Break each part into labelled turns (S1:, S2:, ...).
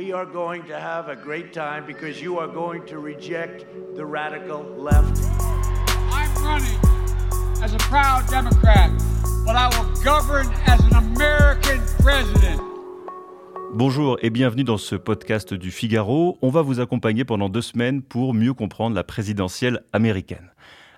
S1: We are going to have a great time because you are going to reject the radical left.
S2: I'm running as a proud Democrat, but I will govern as an American president.
S3: Bonjour et bienvenue dans ce podcast du Figaro. On va vous accompagner pendant deux semaines pour mieux comprendre la présidentielle américaine.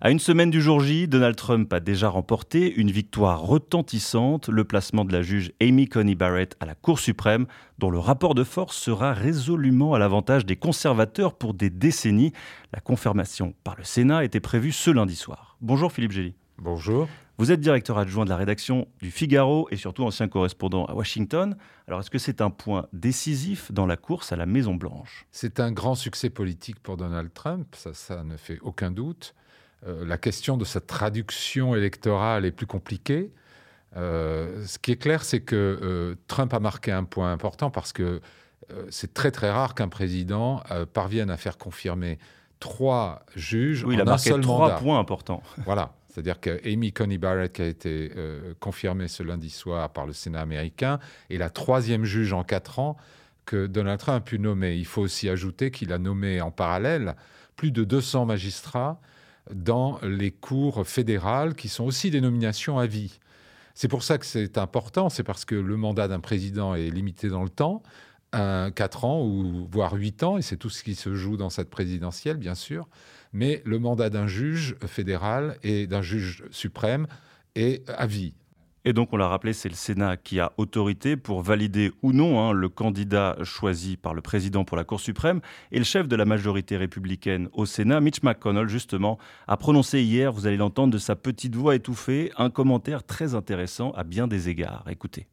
S3: À une semaine du jour J, Donald Trump a déjà remporté une victoire retentissante, le placement de la juge Amy Coney Barrett à la Cour suprême, dont le rapport de force sera résolument à l'avantage des conservateurs pour des décennies. La confirmation par le Sénat était prévue ce lundi soir. Bonjour Philippe Gély.
S4: Bonjour.
S3: Vous êtes directeur adjoint de la rédaction du Figaro et surtout ancien correspondant à Washington. Alors est-ce que c'est un point décisif dans la course à la Maison Blanche
S4: C'est un grand succès politique pour Donald Trump, ça, ça ne fait aucun doute. Euh, la question de sa traduction électorale est plus compliquée. Euh, ce qui est clair, c'est que euh, Trump a marqué un point important parce que c'est très très rare qu'un président parvienne à faire confirmer trois juges
S3: oui,
S4: en
S3: il a marqué
S4: seul
S3: trois points importants.
S4: Voilà. C'est-à-dire que Amy Coney Barrett, qui a été confirmée ce lundi soir par le Sénat américain, est la troisième juge en quatre ans que Donald Trump a pu nommer. Il faut aussi ajouter qu'il a nommé en parallèle plus de 200 magistrats dans les cours fédérales, qui sont aussi des nominations à vie. C'est pour ça que c'est important, c'est parce que le mandat d'un président est limité dans le temps, un, 4 ans ou voire 8 ans, et c'est tout ce qui se joue dans cette présidentielle, bien sûr, mais le mandat d'un juge fédéral et d'un juge suprême est à vie.
S3: Et donc, on l'a rappelé, c'est le Sénat qui a autorité pour valider ou non hein, le candidat choisi par le président pour la Cour suprême. Et le chef de la majorité républicaine au Sénat, Mitch McConnell, justement, a prononcé hier, vous allez l'entendre de sa petite voix étouffée, un commentaire très intéressant à bien des égards. Écoutez.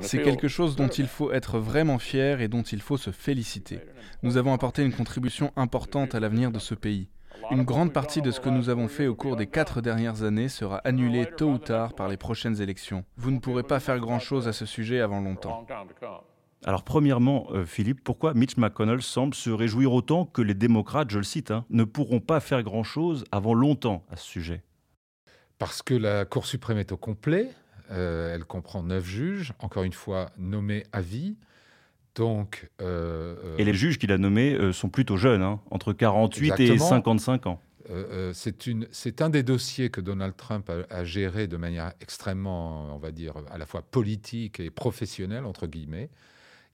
S5: C'est quelque chose dont il faut être vraiment fier et dont il faut se féliciter. Nous avons apporté une contribution importante à l'avenir de ce pays. Une grande partie de ce que nous avons fait au cours des quatre dernières années sera annulée tôt ou tard par les prochaines élections. Vous ne pourrez pas faire grand-chose à ce sujet avant longtemps.
S3: Alors premièrement, euh, Philippe, pourquoi Mitch McConnell semble se réjouir autant que les démocrates, je le cite, hein, ne pourront pas faire grand-chose avant longtemps à ce sujet?
S4: Parce que la Cour suprême est au complet. Euh, elle comprend neuf juges, encore une fois nommés à vie. Donc,
S3: euh, euh, et les juges qu'il a nommés euh, sont plutôt jeunes, hein, entre 48 et 55 ans.
S4: c'est un des dossiers que Donald Trump a, géré de manière extrêmement, on va dire, à la fois politique et professionnelle, entre guillemets.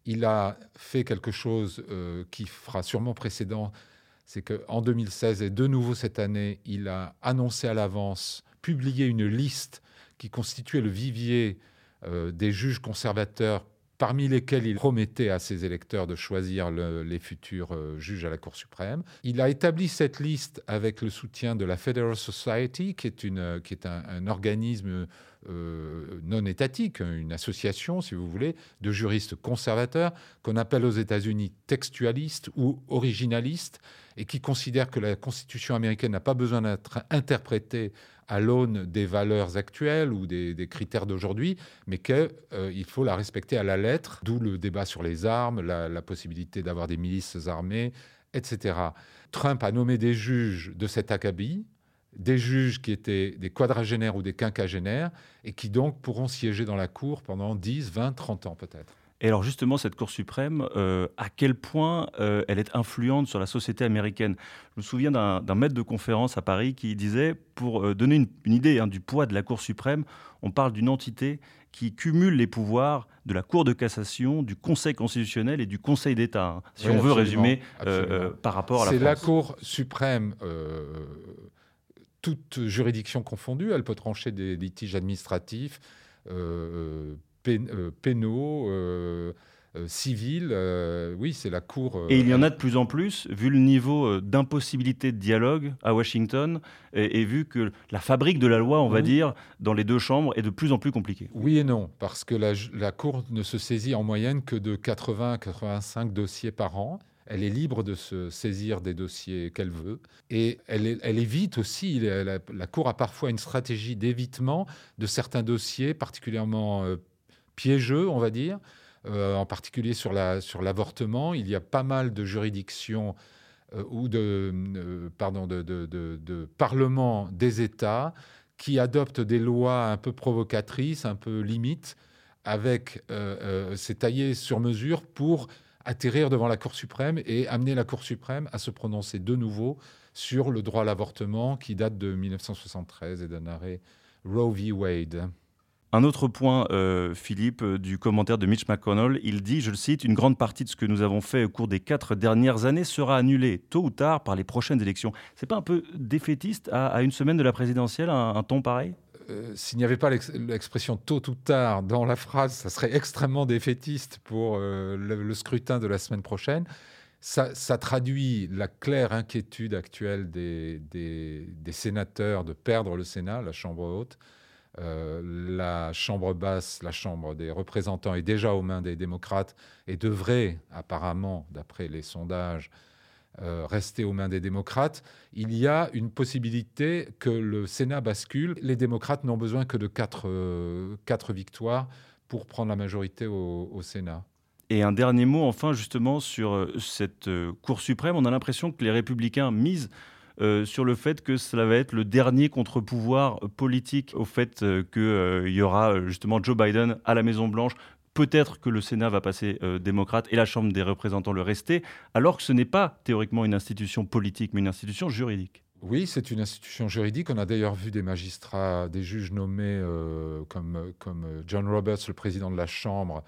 S4: Il a fait quelque chose qui fera sûrement précédent, c'est qu'en 2016 et de nouveau cette année, il a annoncé à l'avance, publié une liste qui constituait le vivier des juges conservateurs parmi lesquels il promettait à ses électeurs de choisir les futurs euh, juges à la Cour suprême. Il a établi cette liste avec le soutien de la Federal Society, qui est, est un, organisme euh, non étatique, une association, si vous voulez, de juristes conservateurs, qu'on appelle aux États-Unis textualistes ou originalistes, et qui considèrent que la Constitution américaine n'a pas besoin d'être interprétée à l'aune des valeurs actuelles ou des, critères d'aujourd'hui, mais qu'il euh, faut la respecter à la lettre, d'où le débat sur les armes, la, possibilité d'avoir des milices armées, etc. Trump a nommé des juges de cet acabit, des juges qui étaient des quadragénaires ou des quinquagénaires, et qui donc pourront siéger dans la Cour pendant 10, 20, 30 ans peut-être.
S3: Et alors justement, cette Cour suprême, euh, à quel point euh, elle est influente sur la société américaine? Je me souviens d'un maître de conférence à Paris qui disait, pour euh, donner une, idée hein, du poids de la Cour suprême, on parle d'une entité qui cumule les pouvoirs de la Cour de cassation, du Conseil constitutionnel et du Conseil d'État, hein, si on veut résumer par rapport à la
S4: C'est la Cour suprême toute juridiction confondue, elle peut trancher des litiges administratifs, euh, pénaux, euh, euh, civils. oui, c'est la Cour.
S3: et il y en a de plus en plus, vu le niveau d'impossibilité de dialogue à Washington, et, vu que la fabrique de la loi, on va dire, dans les deux chambres, est de plus en plus compliquée.
S4: Oui et non, parce que la, la Cour ne se saisit en moyenne que de 80 à 85 dossiers par an. Elle est libre de se saisir des dossiers qu'elle veut. Et elle, évite aussi, la, Cour a parfois une stratégie d'évitement de certains dossiers particulièrement piégeux, on va dire, euh, en particulier sur l'avortement. Il y a pas mal de juridictions euh, ou euh, de, parlements des États qui adoptent des lois un peu provocatrices, un peu limites, avec, c'est taillé sur mesure pour atterrir devant la Cour suprême et amener la Cour suprême à se prononcer de nouveau sur le droit à l'avortement qui date de 1973 et d'un arrêt Roe v. Wade.
S3: Un autre point, euh, Philippe, euh, du commentaire de Mitch McConnell, il dit, je le cite, Une grande partie de ce que nous avons fait au cours des quatre dernières années sera annulée tôt ou tard par les prochaines élections. C'est pas un peu défaitiste à, une semaine de la présidentielle, un, ton pareil?
S4: Euh, S'il n'y avait pas l'expression tôt ou tard dans la phrase, ça serait extrêmement défaitiste pour le, scrutin de la semaine prochaine. Ça, traduit la claire inquiétude actuelle des, des sénateurs de perdre le Sénat, la Chambre haute euh, la Chambre basse, la Chambre des représentants est déjà aux mains des démocrates et devrait apparemment, d'après les sondages, euh, rester aux mains des démocrates, il y a une possibilité que le Sénat bascule. Les démocrates n'ont besoin que de quatre, euh, victoires pour prendre la majorité au, Sénat.
S3: Et un dernier mot, enfin, justement, sur cette Cour suprême. On a l'impression que les républicains misent euh, sur le fait que cela va être le dernier contre-pouvoir politique au fait euh, qu'il euh, y aura justement Joe Biden à la Maison-Blanche. Peut-être que le Sénat va passer démocrate et la Chambre des représentants le rester, alors que ce n'est pas théoriquement une institution politique, mais une institution juridique.
S4: Oui, c'est une institution juridique. On a d'ailleurs vu des magistrats, des juges nommés comme, comme John Roberts, le président de la Chambre,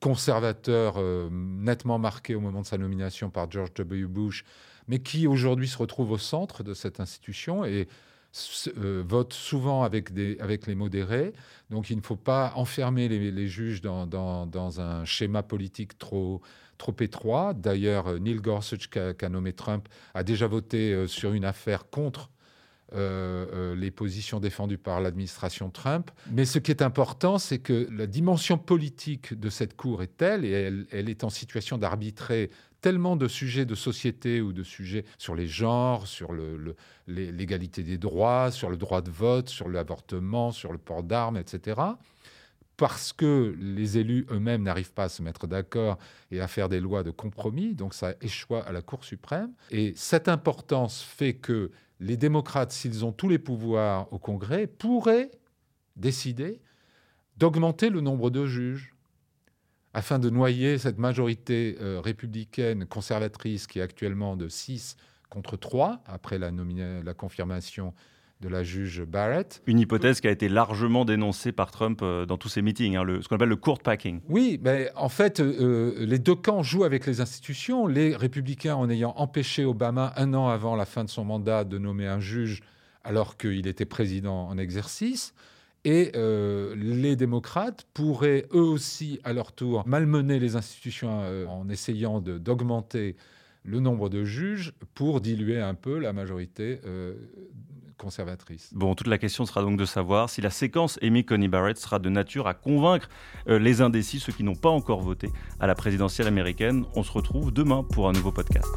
S4: conservateur nettement marqué au moment de sa nomination par George W. Bush, mais qui aujourd'hui se retrouve au centre de cette institution et euh, vote souvent avec, les modérés. Donc il ne faut pas enfermer les, juges dans, un schéma politique trop, étroit. D'ailleurs, Neil Gorsuch, qu'a nommé Trump, a déjà voté euh, sur une affaire contre euh, les positions défendues par l'administration Trump. Mais ce qui est important, c'est que la dimension politique de cette Cour est telle, et elle est en situation d'arbitrer tellement de sujets de société ou de sujets sur les genres, sur l'égalité des droits, sur le droit de vote, sur l'avortement, sur le port d'armes, etc. Parce que les élus eux-mêmes n'arrivent pas à se mettre d'accord et à faire des lois de compromis, donc ça échoue à la Cour suprême. Et cette importance fait que les démocrates, s'ils ont tous les pouvoirs au Congrès, pourraient décider d'augmenter le nombre de juges afin de noyer cette majorité euh, républicaine conservatrice qui est actuellement de 6 contre 3 après la, la confirmation de la juge Barrett.
S3: Une hypothèse qui a été largement dénoncée par Trump euh, dans tous ses meetings, hein, ce qu'on appelle le court packing.
S4: Oui, mais en fait, euh, les deux camps jouent avec les institutions. Les républicains, en ayant empêché Obama un an avant la fin de son mandat de nommer un juge alors qu'il était président en exercice, et euh, les démocrates pourraient eux aussi, à leur tour, malmener les institutions euh, en essayant d'augmenter le nombre de juges pour diluer un peu la majorité euh,
S3: Bon, toute la question sera donc de savoir si la séquence Amy Coney Barrett sera de nature à convaincre les indécis, ceux qui n'ont pas encore voté à la présidentielle américaine. On se retrouve demain pour un nouveau podcast.